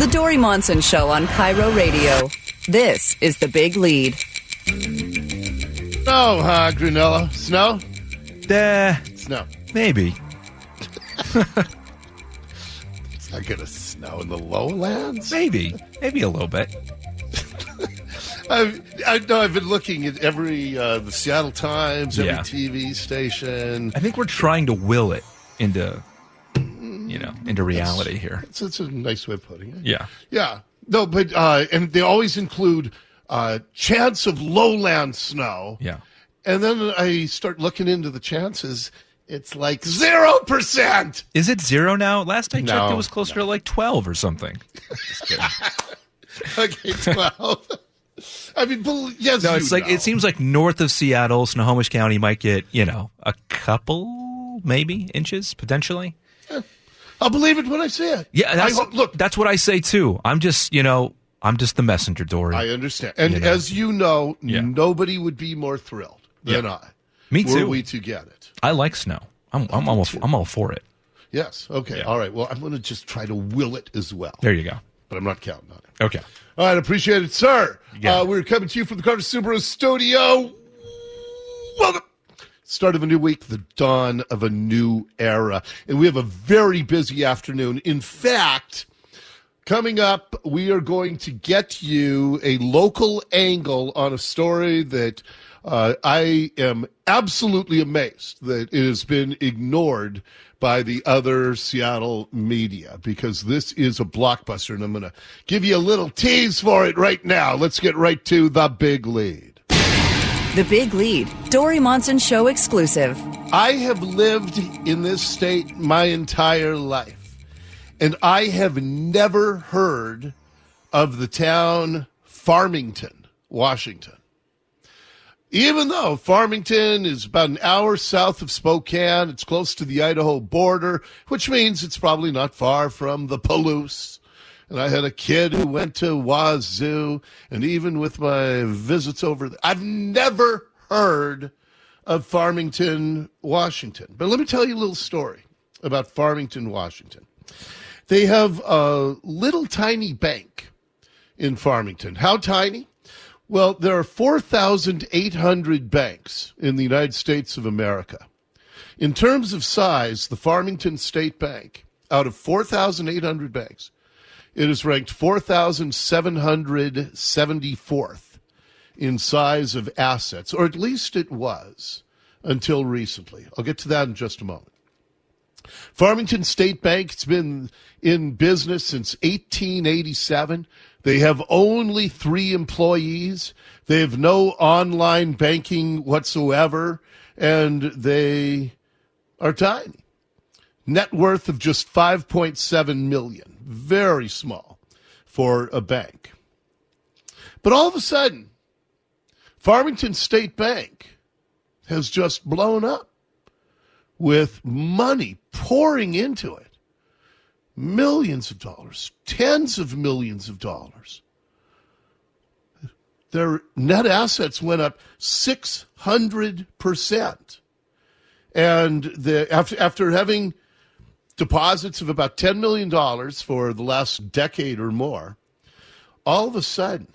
The Dori Monson Show on KIRO Radio. This is the big lead. Oh, huh, Grunella? Snow? Uh, Snow. maybe. It's not going to snow in the lowlands. Maybe. Maybe a little bit. I've, I know I've been looking at every uh, the Seattle Times, every Yeah. TV station. I think we're trying to will it into, you know, into reality here. It's, it's a nice way of putting it. Yeah. Yeah. No, but uh, and they always include uh, chance of lowland snow. Yeah. And then I start looking into the chances. It's like zero percent. Is it zero now? Last I checked, No, it was closer to like 12 or something. Just. Okay, twelve. I mean, yes. No, it's like know. it seems like north of Seattle, Snohomish County might get you know a couple, maybe inches potentially. I'll believe it when I see it. Yeah, that's, hope, look, that's what I say too. I'm just you know I'm just the messenger, Dori. I understand, and You know. as you know, Yeah. nobody would be more thrilled than Yeah. I. Me too. Were we to get it? I like snow. I'm I'm almost I'm all for it. Yes. Okay. Yeah. All right. Well, I'm going to just try to will it as well, There you go. but I'm not counting on it. Okay. All right, appreciate it, sir. Yeah. Uh, we're coming to you from the Carter Subaru studio. Welcome. Start of a new week, the dawn of a new era. And we have a very busy afternoon. In fact, coming up, we are going to get you a local angle on a story that uh, I am absolutely amazed that it has been ignored by the other Seattle media because this is a blockbuster, and I'm going to give you a little tease for it right now. Let's get right to the big lead. The big lead. Dori Monson Show exclusive. I have lived in this state my entire life, and I have never heard of the town Farmington, Washington. Even though Farmington is about an hour south of Spokane, it's close to the Idaho border, which means it's probably not far from the Palouse. And I had a kid who went to Wazzu, and even with my visits over there, I've never heard of Farmington, Washington. But let me tell you a little story about Farmington, Washington. They have a little tiny bank in Farmington. How tiny? Well, there are 4,800 banks in the United States of America. In terms of size, the Farmington State Bank, out of 4,800 banks, it is ranked 4,774th in size of assets, or at least it was until recently. I'll get to that in just a moment. Farmington State Bank, it's been in business since 1887. They have only three employees. They have no online banking whatsoever, and they are tiny. Net worth of just 5.7 million. Very small for a bank. But all of a sudden, Farmington State Bank has just blown up with money pouring into it. Millions of dollars, tens of millions of dollars. Their net assets went up 600%. And the, after, after having deposits of about $10 million for the last decade or more, all of a sudden,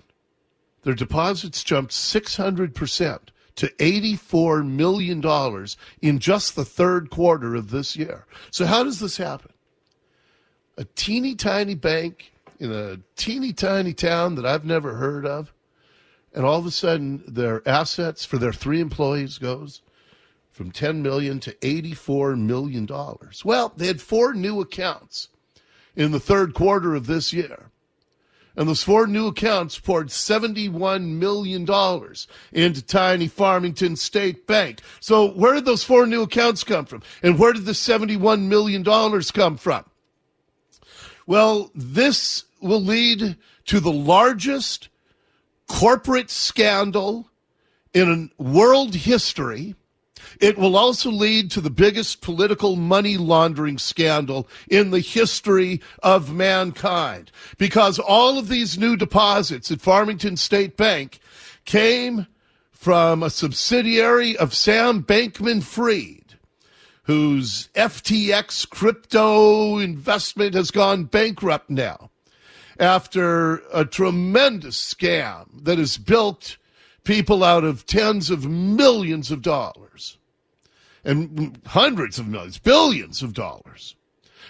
their deposits jumped 600% to $84 million in just the third quarter of this year. So, how does this happen? A teeny tiny bank in a teeny tiny town that I've never heard of, and all of a sudden their assets for their three employees goes from 10 million to 84 million dollars. Well, they had four new accounts in the third quarter of this year. And those four new accounts poured $71 million into tiny Farmington State Bank. So where did those four new accounts come from? And where did the $71 million come from? Well, this will lead to the largest corporate scandal in world history. It will also lead to the biggest political money laundering scandal in the history of mankind because all of these new deposits at Farmington State Bank came from a subsidiary of Sam Bankman Fried, whose FTX crypto investment has gone bankrupt now. after a tremendous scam that has built people out of tens of millions of dollars and hundreds of millions, billions of dollars.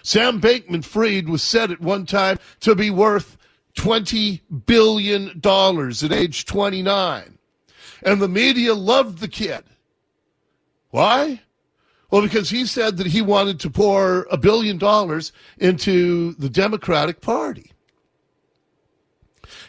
Sam Bankman Fried was said at one time to be worth $20 billion at age 29. And the media loved the kid. Why? Well, because he said that he wanted to pour a billion dollars into the Democratic Party.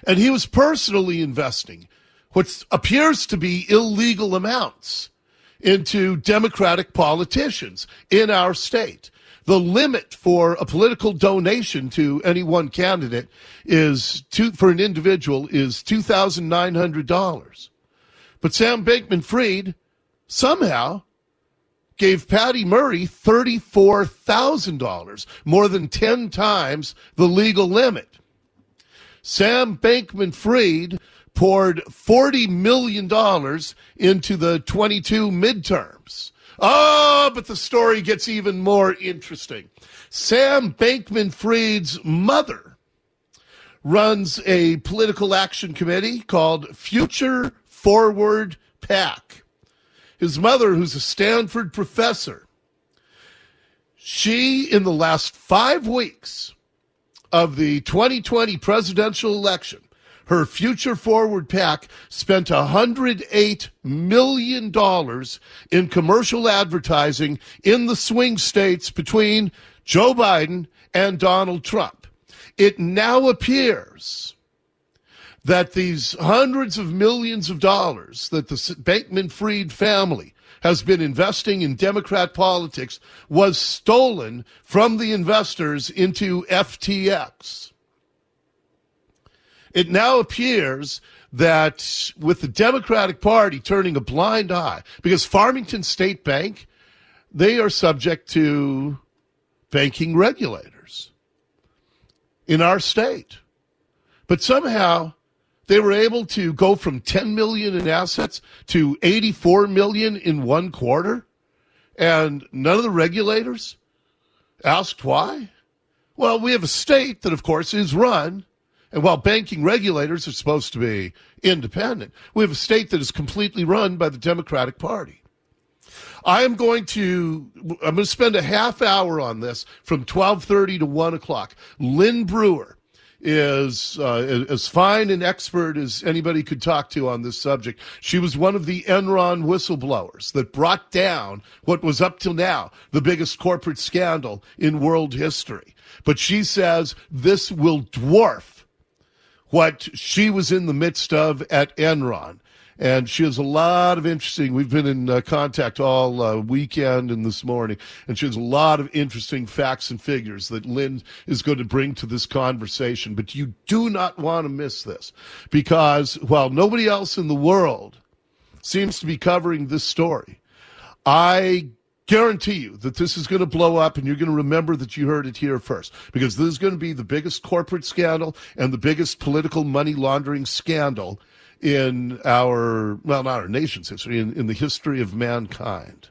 And he was personally investing what appears to be illegal amounts into Democratic politicians in our state. The limit for a political donation to any one candidate is two, for an individual is $2,900. But Sam Bankman Fried somehow gave Patty Murray $34,000, more than 10 times the legal limit. Sam Bankman Fried poured $40 million into the 22 midterms. Oh, but the story gets even more interesting. Sam Bankman Fried's mother runs a political action committee called Future Forward PAC. His mother, who's a Stanford professor, she, in the last five weeks of the 2020 presidential election, her Future Forward PAC spent $108 million in commercial advertising in the swing states between Joe Biden and Donald Trump. It now appears that these hundreds of millions of dollars that the Bankman Fried family has been investing in Democrat politics was stolen from the investors into FTX. It now appears that with the Democratic Party turning a blind eye, because Farmington State Bank, they are subject to banking regulators in our state. But somehow they were able to go from 10 million in assets to 84 million in one quarter. And none of the regulators asked why. Well, we have a state that, of course, is run. And while banking regulators are supposed to be independent, we have a state that is completely run by the Democratic Party. I am going to I'm going to spend a half hour on this from 12:30 to 1 o'clock. Lynn Brewer is uh, as fine and expert as anybody could talk to on this subject. She was one of the Enron whistleblowers that brought down what was up till now the biggest corporate scandal in world history. But she says this will dwarf what she was in the midst of at Enron and she has a lot of interesting. We've been in uh, contact all uh, weekend and this morning, and she has a lot of interesting facts and figures that Lynn is going to bring to this conversation. But you do not want to miss this because while nobody else in the world seems to be covering this story, I guarantee you that this is going to blow up and you're going to remember that you heard it here first because this is going to be the biggest corporate scandal and the biggest political money laundering scandal in our, well, not our nation's history, in, in the history of mankind.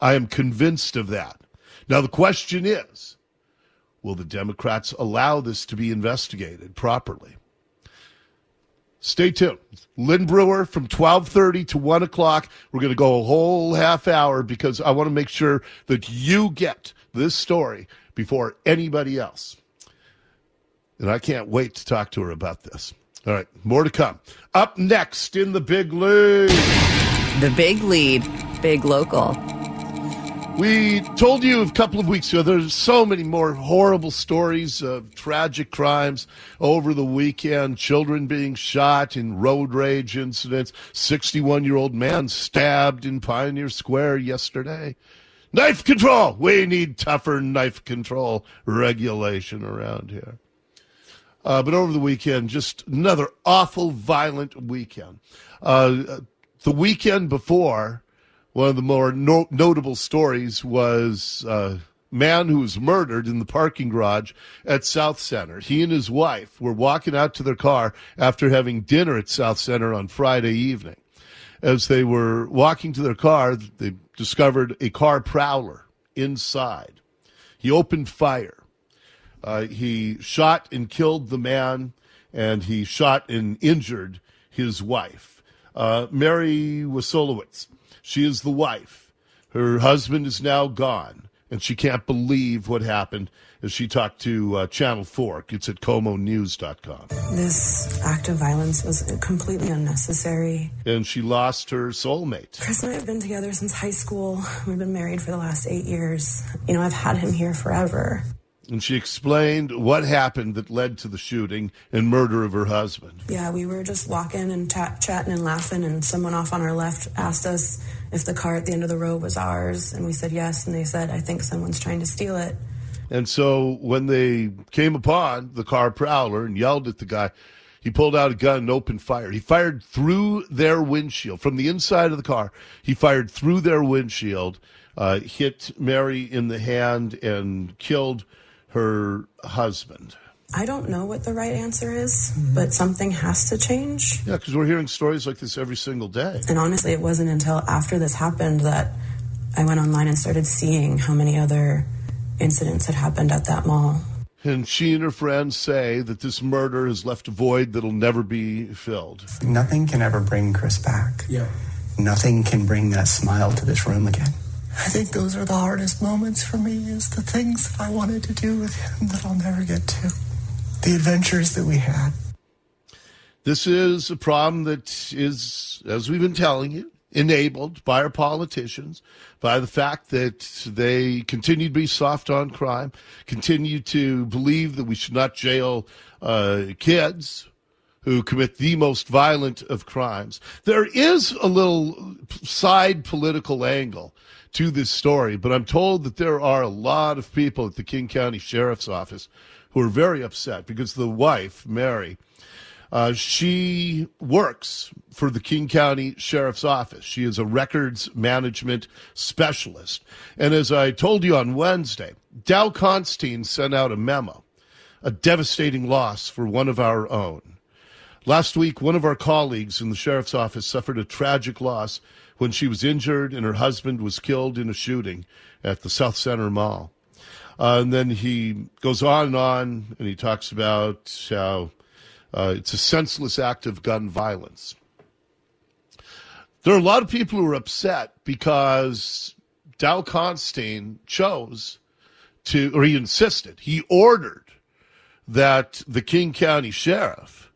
I am convinced of that. Now, the question is will the Democrats allow this to be investigated properly? Stay tuned. Lynn Brewer from 1230 to 1 o'clock. We're going to go a whole half hour because I want to make sure that you get this story before anybody else. And I can't wait to talk to her about this. All right, more to come. Up next in the big lead. The big lead, big local. We told you a couple of weeks ago there's so many more horrible stories of tragic crimes over the weekend, children being shot in road rage incidents, 61 year old man stabbed in Pioneer Square yesterday. Knife control! We need tougher knife control regulation around here. Uh, but over the weekend, just another awful, violent weekend. Uh, the weekend before, one of the more no- notable stories was a uh, man who was murdered in the parking garage at South Center. He and his wife were walking out to their car after having dinner at South Center on Friday evening. As they were walking to their car, they discovered a car prowler inside. He opened fire Uh, he shot and killed the man, and he shot and injured his wife. Uh, Mary Wasilewicz, she is the wife. Her husband is now gone, and she can't believe what happened as she talked to uh, Channel 4. It's at komonews.com. This act of violence was completely unnecessary. And she lost her soulmate. Chris and I have been together since high school. We've been married for the last eight years. You know, I've had him here forever. And she explained what happened that led to the shooting and murder of her husband. Yeah, we were just walking and t- chatting and laughing, and someone off on our left asked us if the car at the end of the road was ours. And we said yes. And they said, I think someone's trying to steal it. And so when they came upon the car prowler and yelled at the guy, he pulled out a gun and opened fire. He fired through their windshield from the inside of the car. He fired through their windshield, uh, hit Mary in the hand, and killed her husband. I don't know what the right answer is, but something has to change. Yeah, because we're hearing stories like this every single day. And honestly, it wasn't until after this happened that I went online and started seeing how many other incidents had happened at that mall. And she and her friends say that this murder has left a void that'll never be filled. Nothing can ever bring Chris back. Yeah. Nothing can bring that smile to this room again. I think those are the hardest moments for me is the things I wanted to do with him that I'll never get to. The adventures that we had. This is a problem that is, as we've been telling you, enabled by our politicians, by the fact that they continue to be soft on crime, continue to believe that we should not jail uh, kids who commit the most violent of crimes. There is a little side political angle to this story, but I'm told that there are a lot of people at the King County Sheriff's Office who are very upset because the wife, Mary, uh, she works for the King County Sheriff's Office. She is a records management specialist. And as I told you on Wednesday, Dow Constantine sent out a memo, a devastating loss for one of our own. Last week, one of our colleagues in the sheriff's office suffered a tragic loss when she was injured and her husband was killed in a shooting at the South Center Mall. Uh, and then he goes on and on, and he talks about how uh, it's a senseless act of gun violence. There are a lot of people who are upset because Dow Constantine chose to, or he insisted, he ordered that the King County Sheriff,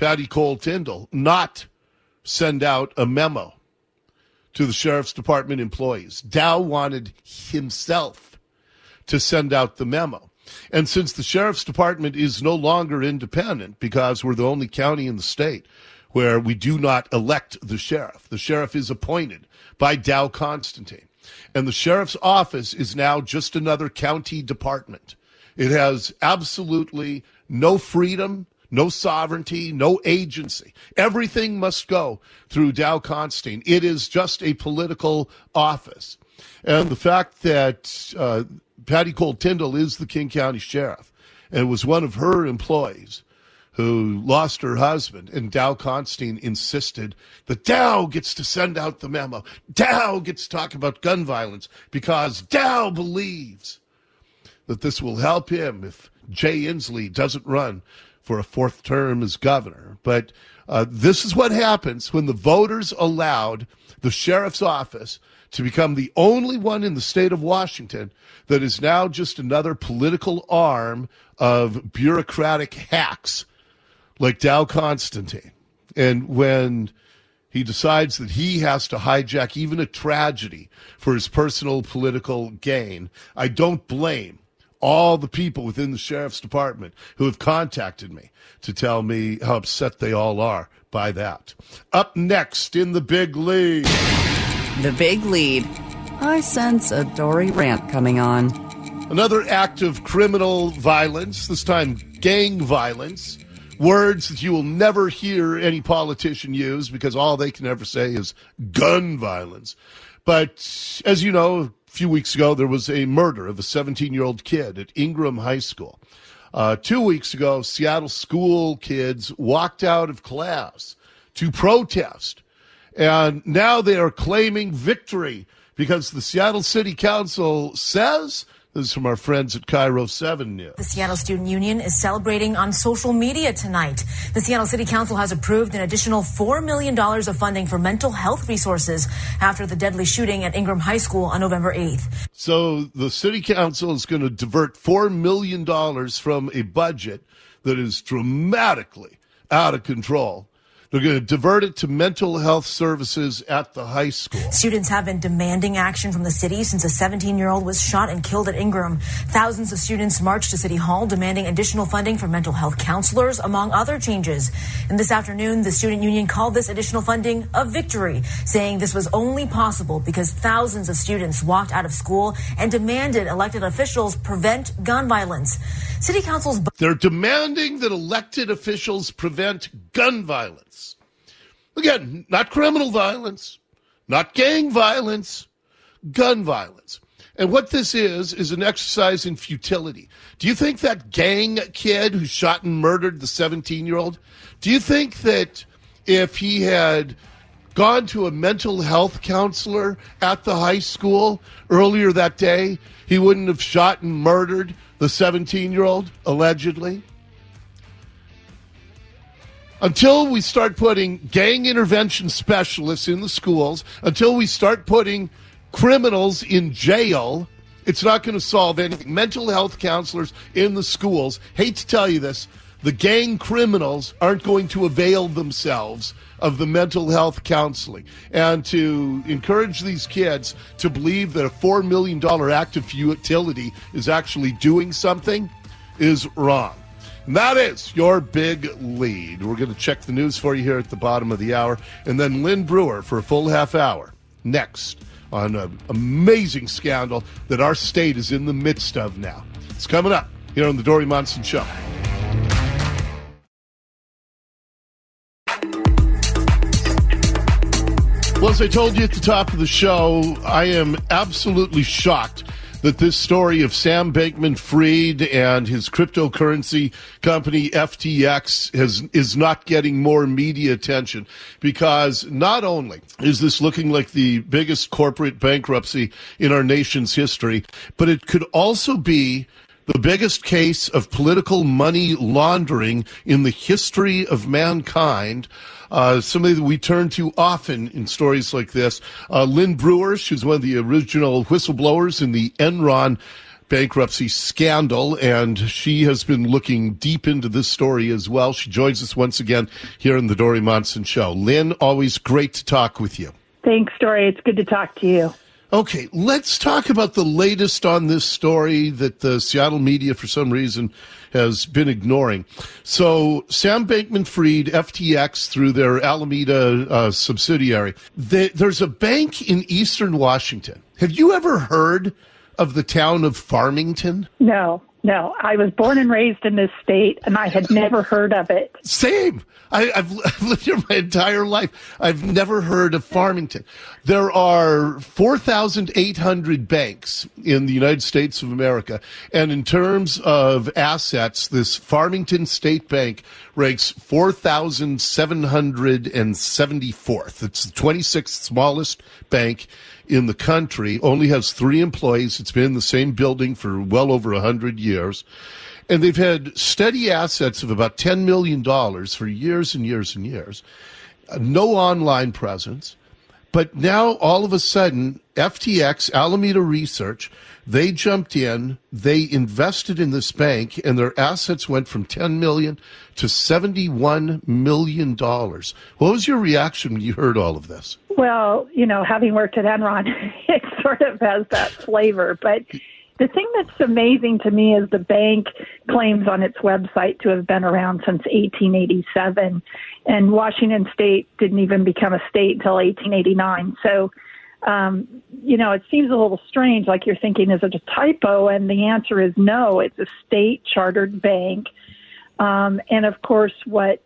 Patti Cole-Tindall, not send out a memo to the Sheriff's Department employees. Dow wanted himself to send out the memo. And since the sheriff's department is no longer independent because we're the only county in the state where we do not elect the sheriff, the sheriff is appointed by Dow Constantine. And the sheriff's office is now just another county department. It has absolutely no freedom, no sovereignty, no agency. Everything must go through Dow Constantine. It is just a political office. And the fact that uh, Patti Cole-Tindall is the King County Sheriff and was one of her employees who lost her husband. And Dow Constantine insisted that Dow gets to send out the memo. Dow gets to talk about gun violence because Dow believes that this will help him if Jay Inslee doesn't run for a fourth term as governor. But uh, this is what happens when the voters allowed the sheriff's office to become the only one in the state of Washington that is now just another political arm of bureaucratic hacks like Dow Constantine. And when he decides that he has to hijack even a tragedy for his personal political gain, I don't blame all the people within the sheriff's department who have contacted me to tell me how upset they all are by that. Up next in the big lead. The big lead. I sense a Dori rant coming on. Another act of criminal violence, this time gang violence. Words that you will never hear any politician use because all they can ever say is gun violence. But as you know, a few weeks ago, there was a murder of a 17 year old kid at Ingraham High School. Uh, two weeks ago, Seattle school kids walked out of class to protest and now they are claiming victory because the Seattle City Council says This is from our friends at KIRO 7 News. The Seattle Student Union is celebrating on social media tonight. The Seattle City Council has approved an additional $4 million of funding for mental health resources after the deadly shooting at Ingraham High School on November 8th. So the City Council is going to divert $4 million from a budget that is dramatically out of control they're going to divert it to mental health services at the high school. Students have been demanding action from the city since a 17 year old was shot and killed at Ingraham. Thousands of students marched to City Hall demanding additional funding for mental health counselors, among other changes. And this afternoon, the student union called this additional funding a victory, saying this was only possible because thousands of students walked out of school and demanded elected officials prevent gun violence. City Council's. They're demanding that elected officials prevent gun violence. Again, not criminal violence, not gang violence, gun violence. And what this is, is an exercise in futility. Do you think that gang kid who shot and murdered the 17 year old, do you think that if he had gone to a mental health counselor at the high school earlier that day, he wouldn't have shot and murdered the 17 year old, allegedly? Until we start putting gang intervention specialists in the schools, until we start putting criminals in jail, it's not going to solve anything. Mental health counselors in the schools, hate to tell you this, the gang criminals aren't going to avail themselves of the mental health counseling. And to encourage these kids to believe that a $4 million act of futility is actually doing something is wrong. That is your big lead. We're going to check the news for you here at the bottom of the hour. And then Lynn Brewer for a full half hour next on an amazing scandal that our state is in the midst of now. It's coming up here on the Dori Monson Show. Well, as I told you at the top of the show, I am absolutely shocked that this story of Sam Bankman Fried and his cryptocurrency company FTX has, is not getting more media attention because not only is this looking like the biggest corporate bankruptcy in our nation's history, but it could also be the biggest case of political money laundering in the history of mankind. Uh, somebody that we turn to often in stories like this. Uh, Lynn Brewer, she's one of the original whistleblowers in the Enron bankruptcy scandal, and she has been looking deep into this story as well. She joins us once again here in the Dori Monson Show. Lynn, always great to talk with you. Thanks, Dori. It's good to talk to you. Okay, let's talk about the latest on this story that the Seattle media, for some reason, has been ignoring. So, Sam Bankman Fried, FTX, through their Alameda uh, subsidiary, they, there's a bank in eastern Washington. Have you ever heard of the town of Farmington? No. No, I was born and raised in this state, and I had never heard of it. Same. I, have lived here my entire life. I've never heard of Farmington. There are 4,800 banks in the United States of America, and in terms of assets, this Farmington State Bank ranks 4,774th. It's the 26th smallest bank in the country, only has three employees. It's been in the same building for well over 100 years. And they've had steady assets of about $10 million for years and years and years. Uh, no online presence. But now all of a sudden, FTX, Alameda Research, they jumped in, they invested in this bank, and their assets went from 10 million to 71 million dollars. What was your reaction when you heard all of this? Well, you know, having worked at Enron, it sort of has that flavor. But the thing that's amazing to me is the bank claims on its website to have been around since 1887, and Washington State didn't even become a state until 1889. So, um, you know, it seems a little strange, like you're thinking, is it a typo? And the answer is no, it's a state chartered bank. Um, and of course, what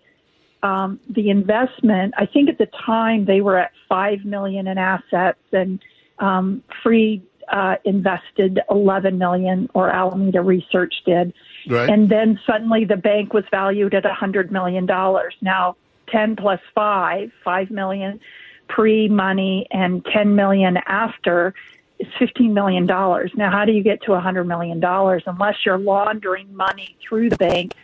um, the investment, I think at the time they were at five million in assets, and um, Fried uh, invested 11 million, or Alameda Research did. Right. And then suddenly the bank was valued at a 100 million dollars. Now, 10 plus 5, 5 million pre money and 10 million after is $15 million. Now, how do you get to a $100 million unless you're laundering money through the bank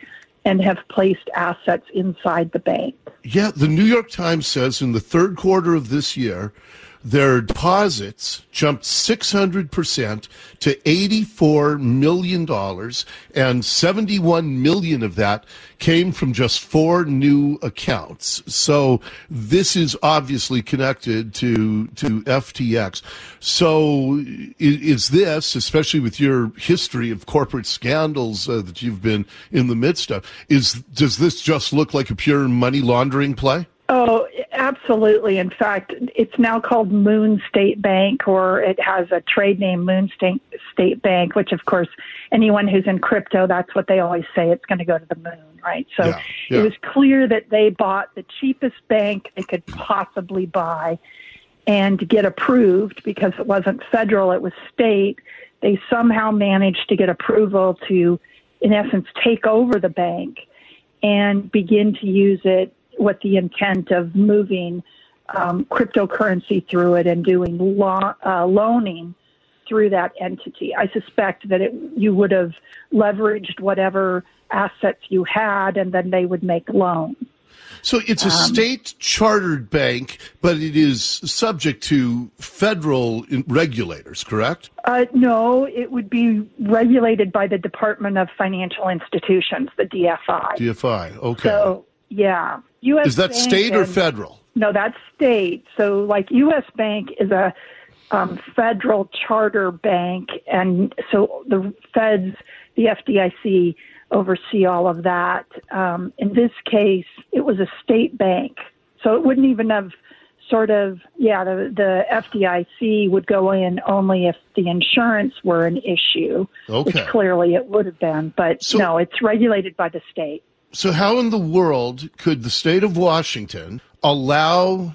and have placed assets inside the bank? Yeah, the New York Times says in the third quarter of this year, their deposits jumped 600% to $84 million, and 71 million of that came from just four new accounts. So this is obviously connected to, to FTX. So is this, especially with your history of corporate scandals uh, that you've been in the midst of, is, does this just look like a pure money laundering play? Oh, absolutely. In fact, it's now called Moonstone Bank, or it has a trade name, Moonstone, State Bank, which, of course, anyone who's in crypto, that's what they always say. It's going to go to the moon, right? So Yeah, yeah. it was clear that they bought the cheapest bank they could possibly buy and get approved because it wasn't federal, it was state. They somehow managed to get approval to, in essence, take over the bank and begin to use it with the intent of moving um, cryptocurrency through it and doing lo- uh, loaning through that entity. I suspect that it, you would have leveraged whatever assets you had, and then they would make loans. So it's a state chartered bank, but it is subject to federal regulators, correct? Uh, no, it would be regulated by the Department of Financial Institutions, the DFI. DFI. Okay. So, yeah, U.S. is that Bank state or and- federal? No, that's state. So, like U.S. Bank is a um, federal charter bank, and so the feds, the FDIC, oversee all of that. Um, in this case, it was a state bank, so it wouldn't even have sort of yeah. The the FDIC would go in only if the insurance were an issue, Okay. which clearly it would have been. But So- no, it's regulated by the state. So, how in the world could the state of Washington allow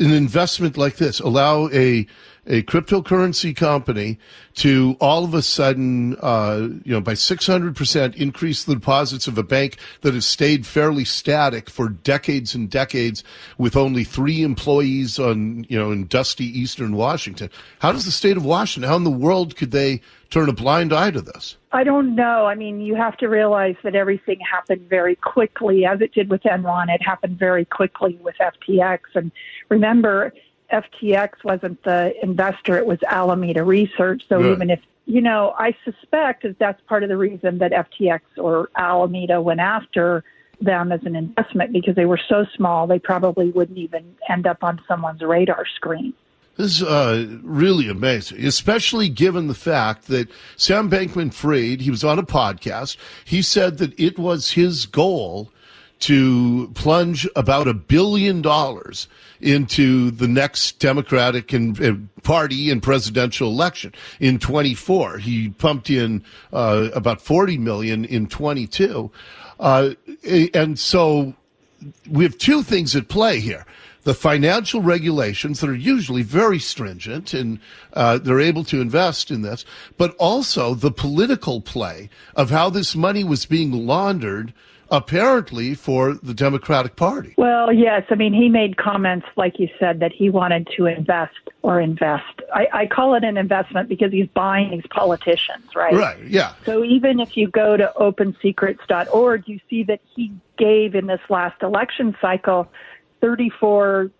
an investment like this, allow a a cryptocurrency company to all of a sudden, uh, you know, by 600% increase the deposits of a bank that has stayed fairly static for decades and decades with only three employees on, you know, in dusty eastern Washington? How does the state of Washington, how in the world could they turn a blind eye to this? I don't know. I mean, you have to realize that everything happened very quickly, as it did with Enron. It happened very quickly with FTX. And remember, FTX wasn't the investor; it was Alameda Research. So even if you know, I suspect that that's part of the reason that FTX or Alameda went after them as an investment because they were so small, they probably wouldn't even end up on someone's radar screen. This is uh, really amazing, especially given the fact that Sam Bankman Fried, he was on a podcast. He said that it was his goal to plunge about a billion dollars into the next Democratic and, uh, Party and presidential election in 24. He pumped in uh, about 40 million in 22. Uh, and so we have two things at play here. The financial regulations that are usually very stringent and uh, they're able to invest in this, but also the political play of how this money was being laundered apparently for the Democratic Party. Well, yes. I mean, he made comments, like you said, that he wanted to invest or invest. I, I call it an investment because he's buying these politicians, right? Right, yeah. So even if you go to opensecrets.org, you see that he gave in this last election cycle $34,000,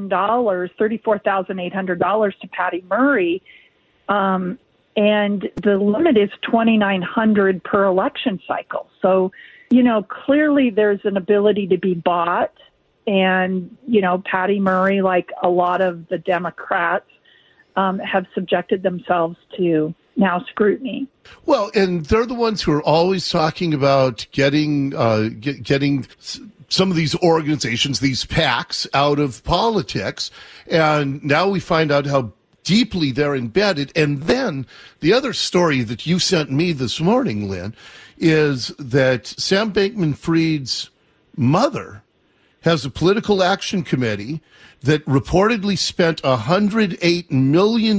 $34,800 to Patty Murray. Um, and the limit is 2900 per election cycle. So, you know, clearly there's an ability to be bought. And, you know, Patty Murray, like a lot of the Democrats, um, have subjected themselves to now scrutiny. Well, and they're the ones who are always talking about getting uh, get, getting some of these organizations, these PACs, out of politics, and now we find out how deeply they're embedded. And then the other story that you sent me this morning, Lynn, is that Sam Bankman-Fried's mother has a political action committee that reportedly spent $108 million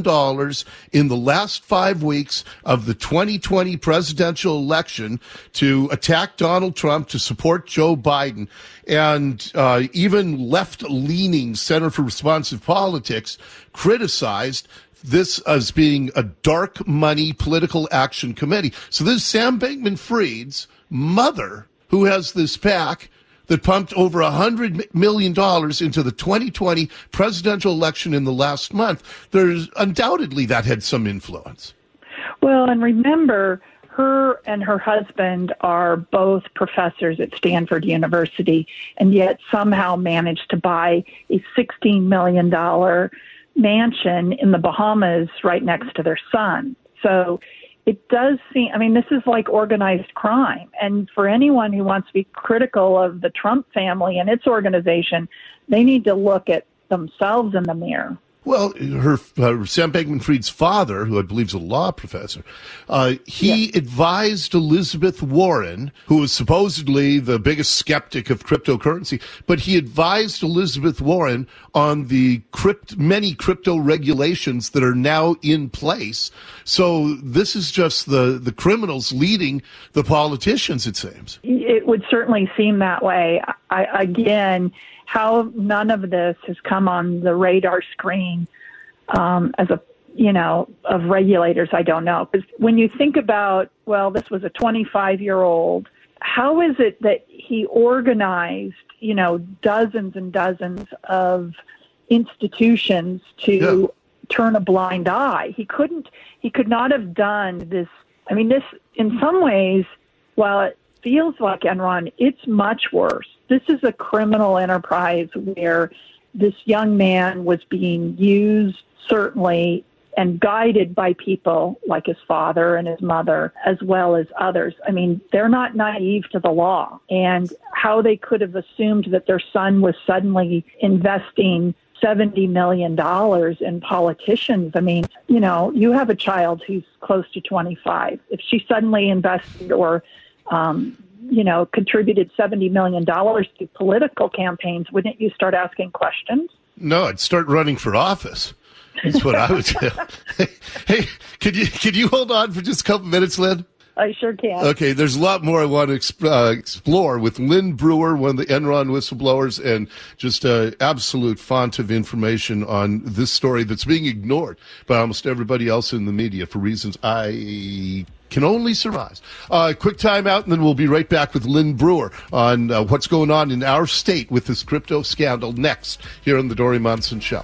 in the last five weeks of the 2020 presidential election to attack Donald Trump, to support Joe Biden. And uh, even left leaning Center for Responsive Politics criticized this as being a dark money political action committee. So this is Sam Bankman Fried's mother who has this PAC that pumped over $100 million into the 2020 presidential election in the last month. There's undoubtedly that had some influence. Well, and remember, her and her husband are both professors at Stanford University, and yet somehow managed to buy a $16 million mansion in the Bahamas right next to their son. So it does seem, I mean, this is like organized crime. And for anyone who wants to be critical of the Trump family and its organization, they need to look at themselves in the mirror. Well, her uh, Sam Bankman-Fried's father, who I believe is a law professor, uh, he advised Elizabeth Warren, who was supposedly the biggest skeptic of cryptocurrency, but he advised Elizabeth Warren on the crypt, many crypto regulations that are now in place. So this is just the the criminals leading the politicians. It seems it would certainly seem that way. I, again how none of this has come on the radar screen um, as a you know of regulators i don't know. Because when you think about well this was a 25 year old how is it that he organized you know dozens and dozens of institutions to yeah. turn a blind eye? He couldn't he could not have done this. I mean this in some ways while it feels like enron it's much worse this is a criminal enterprise where this young man was being used, certainly, and guided by people like his father and his mother, as well as others. I mean, they're not naive to the law. And how they could have assumed that their son was suddenly investing $70 million in politicians. I mean, you know, you have a child who's close to 25. If she suddenly invested or um, you know, contributed $70 million to political campaigns, wouldn't you start asking questions? No, I'd start running for office. That's what I would do. hey, could you could you hold on for just a couple minutes, Lynn? I sure can. Okay, there's a lot more I want to exp- uh, explore with Lynn Brewer, one of the Enron whistleblowers, and just an absolute font of information on this story that's being ignored by almost everybody else in the media for reasons I can only surmise. Uh, quick time out, and then we'll be right back with Lynn Brewer on uh, what's going on in our state with this crypto scandal next here on the Dori Monson Show.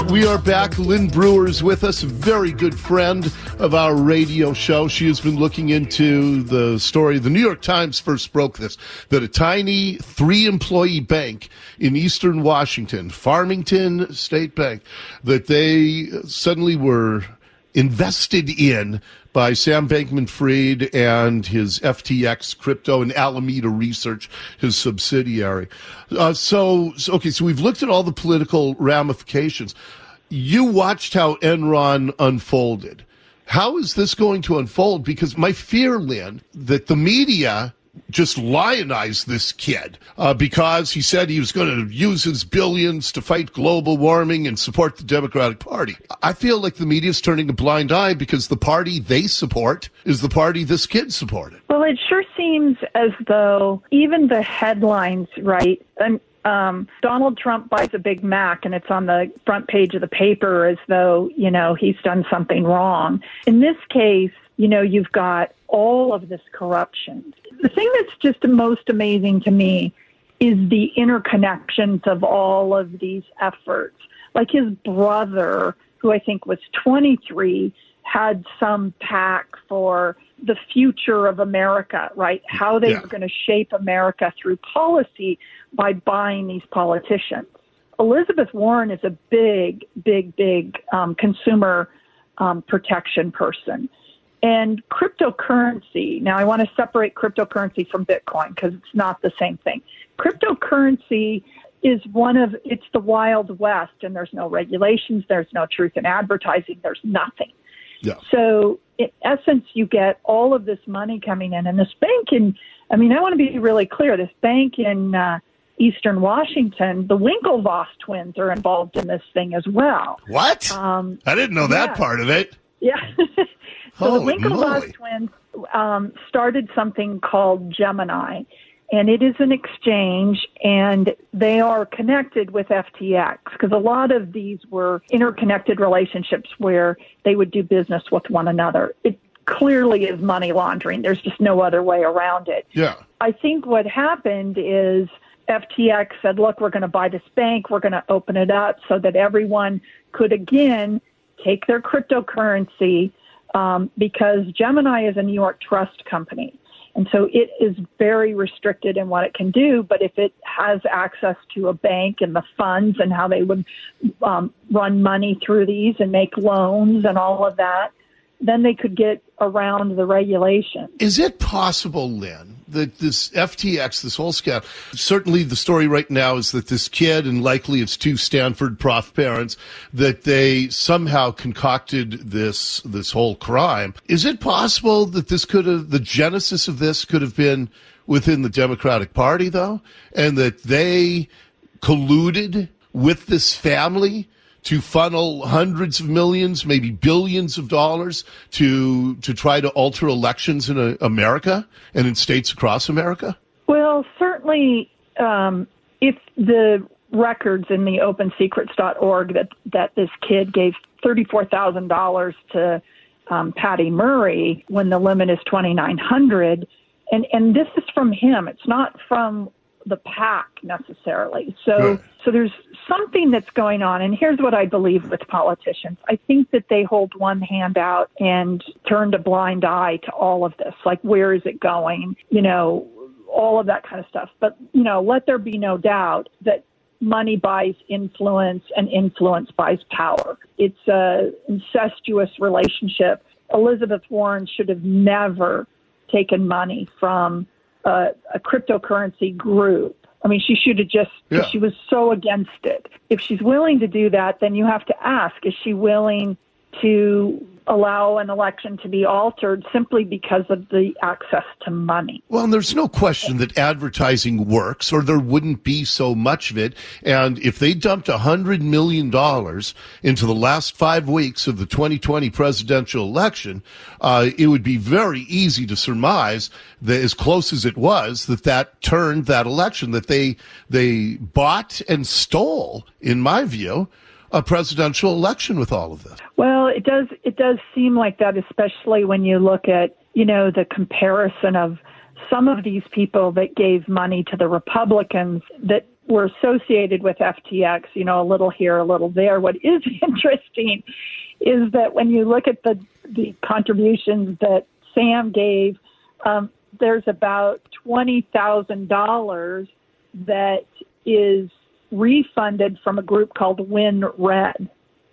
Right, we are back. Lynn Brewer is with us, very good friend of our radio show. She has been looking into the story. The New York Times first broke this that a tiny three employee bank in eastern Washington, Farmington State Bank, that they suddenly were invested in by Sam Bankman Fried and his FTX crypto and Alameda Research, his subsidiary. Uh, so, so, okay, so we've looked at all the political ramifications. You watched how Enron unfolded. How is this going to unfold? Because my fear, Lynn, that the media just lionize this kid uh, because he said he was going to use his billions to fight global warming and support the Democratic Party. I feel like the media is turning a blind eye because the party they support is the party this kid supported. Well, it sure seems as though even the headlines, right? And um, Donald Trump buys a Big Mac and it's on the front page of the paper as though, you know, he's done something wrong. In this case, you know, you've got all of this corruption. The thing that's just most amazing to me is the interconnections of all of these efforts. Like his brother, who I think was 23, had some PAC for the future of America, right? How they yeah. were going to shape America through policy by buying these politicians. Elizabeth Warren is a big, big, big um, consumer um, protection person. And cryptocurrency, now I want to separate cryptocurrency from Bitcoin because it's not the same thing. Cryptocurrency is one of, it's the Wild West and there's no regulations, there's no truth in advertising, there's nothing. Yeah. So in essence, you get all of this money coming in. And this bank in, I mean, I want to be really clear, this bank in uh, Eastern Washington, the Winklevoss twins are involved in this thing as well. What? Um, I didn't know that part of it. Yeah. So Holy the Winklevoss twins um, started something called Gemini, and it is an exchange and they are connected with FTX because a lot of these were interconnected relationships where they would do business with one another. It clearly is money laundering. There's just no other way around it. Yeah. I think what happened is FTX said, look, we're going to buy this bank. We're going to open it up so that everyone could again take their cryptocurrency um, because Gemini is a New York trust company. And so it is very restricted in what it can do. But if it has access to a bank and the funds and how they would um, run money through these and make loans and all of that, then they could get around the regulation. Is it possible, Lynn, that this FTX, this whole scam, certainly the story right now is that this kid and likely its two Stanford prof parents, that they somehow concocted this this whole crime. Is it possible that this could have the genesis of this could have been within the Democratic Party though, and that they colluded with this family to funnel hundreds of millions, maybe billions of dollars to to try to alter elections in uh, America and in states across America? Well, certainly, um, if the records in the OpenSecrets.org that that this kid gave thirty four thousand dollars to um, Patty Murray when the limit is twenty nine hundred, and and this is from him. It's not from the PAC necessarily. So right. so there's something that's going on and here's what I believe with politicians. I think that they hold one hand out and turned a blind eye to all of this. Like where is it going? You know, all of that kind of stuff. But, you know, let there be no doubt that money buys influence and influence buys power. It's a incestuous relationship. Elizabeth Warren should have never taken money from a, a cryptocurrency group. I mean, she should have just, yeah. she was so against it. If she's willing to do that, then you have to ask, is she willing to allow an election to be altered simply because of the access to money. Well, there's no question that advertising works, or there wouldn't be so much of it. And if they dumped $100 million into the last five weeks of the 2020 presidential election, uh, it would be very easy to surmise that as close as it was, that that turned that election, that they, they bought and stole, in my view, a presidential election with all of this. Well, it does it does seem like that, especially when you look at you know the comparison of some of these people that gave money to the Republicans that were associated with FTX, you know, a little here, a little there. What is interesting is that when you look at the the contributions that Sam gave, um, there's about twenty thousand dollars that is refunded from a group called Win Red,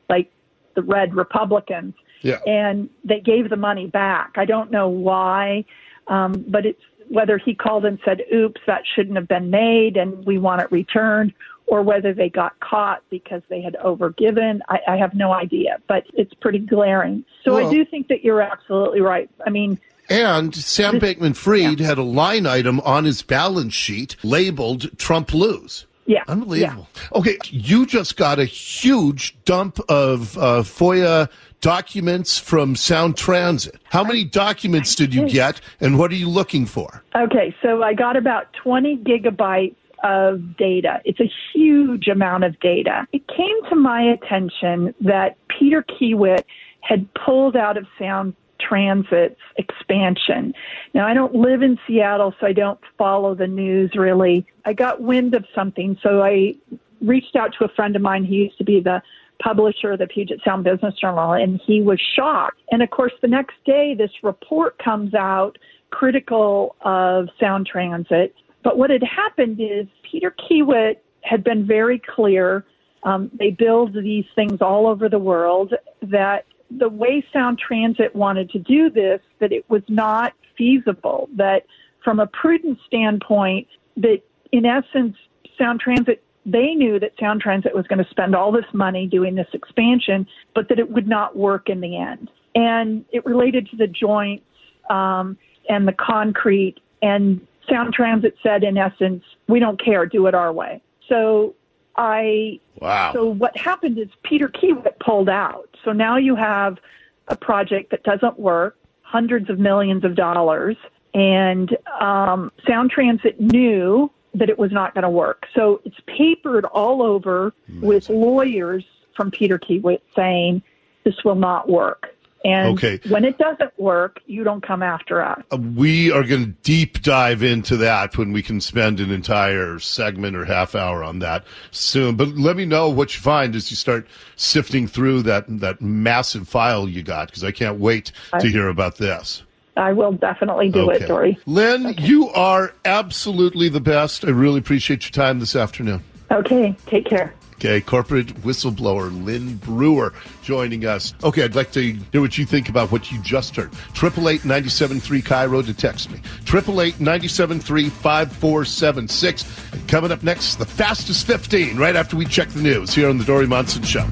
like the Red Republicans. Yeah. And they gave the money back. I don't know why, um, but it's whether he called and said, oops, that shouldn't have been made and we want it returned, or whether they got caught because they had overgiven. I, I have no idea, but it's pretty glaring. So well, I do think that you're absolutely right. I mean, and Sam Bankman Fried yeah. had a line item on his balance sheet labeled Trump lose. Yeah. Unbelievable. Yeah. Okay, you just got a huge dump of uh, FOIA documents from Sound Transit. How many documents did you get, and what are you looking for? Okay, so I got about 20 gigabytes of data. It's a huge amount of data. It came to my attention that Peter Kiewit had pulled out of Sound Transit's expansion. Now, I don't live in Seattle, so I don't follow the news really. I got wind of something, so I reached out to a friend of mine. He used to be the publisher of the Puget Sound Business Journal, and he was shocked. And of course, the next day, this report comes out critical of Sound Transit. But what had happened is Peter Kiewit had been very clear. Um, they build these things all over the world that the way Sound Transit wanted to do this, that it was not feasible, that from a prudent standpoint, that in essence, Sound Transit, they knew that Sound Transit was going to spend all this money doing this expansion, but that it would not work in the end. And it related to the joints um, and the concrete. And Sound Transit said, in essence, we don't care, do it our way. So I wow. So what happened is Peter Kiewit pulled out. So now you have a project that doesn't work, hundreds of millions of dollars, and um, Sound Transit knew that it was not going to work. So it's papered all over with lawyers from Peter Kiewit saying this will not work. And Okay. when it doesn't work, you don't come after us. Uh, We are going to deep dive into that when we can spend an entire segment or half hour on that soon. But let me know what you find as you start sifting through that that massive file you got because I can't wait to hear about this. I will definitely do it, Dori. Lynn, you are absolutely the best. I really appreciate your time this afternoon. Okay, take care. Okay, corporate whistleblower Lynn Brewer joining us. Okay, I'd like to hear what you think about what you just heard. Triple eight ninety seven three KIRO to text me. Triple eight ninety seven three five four seven six. Coming up next, the fastest fifteen. Right after we check the news here on the Dori Monson Show.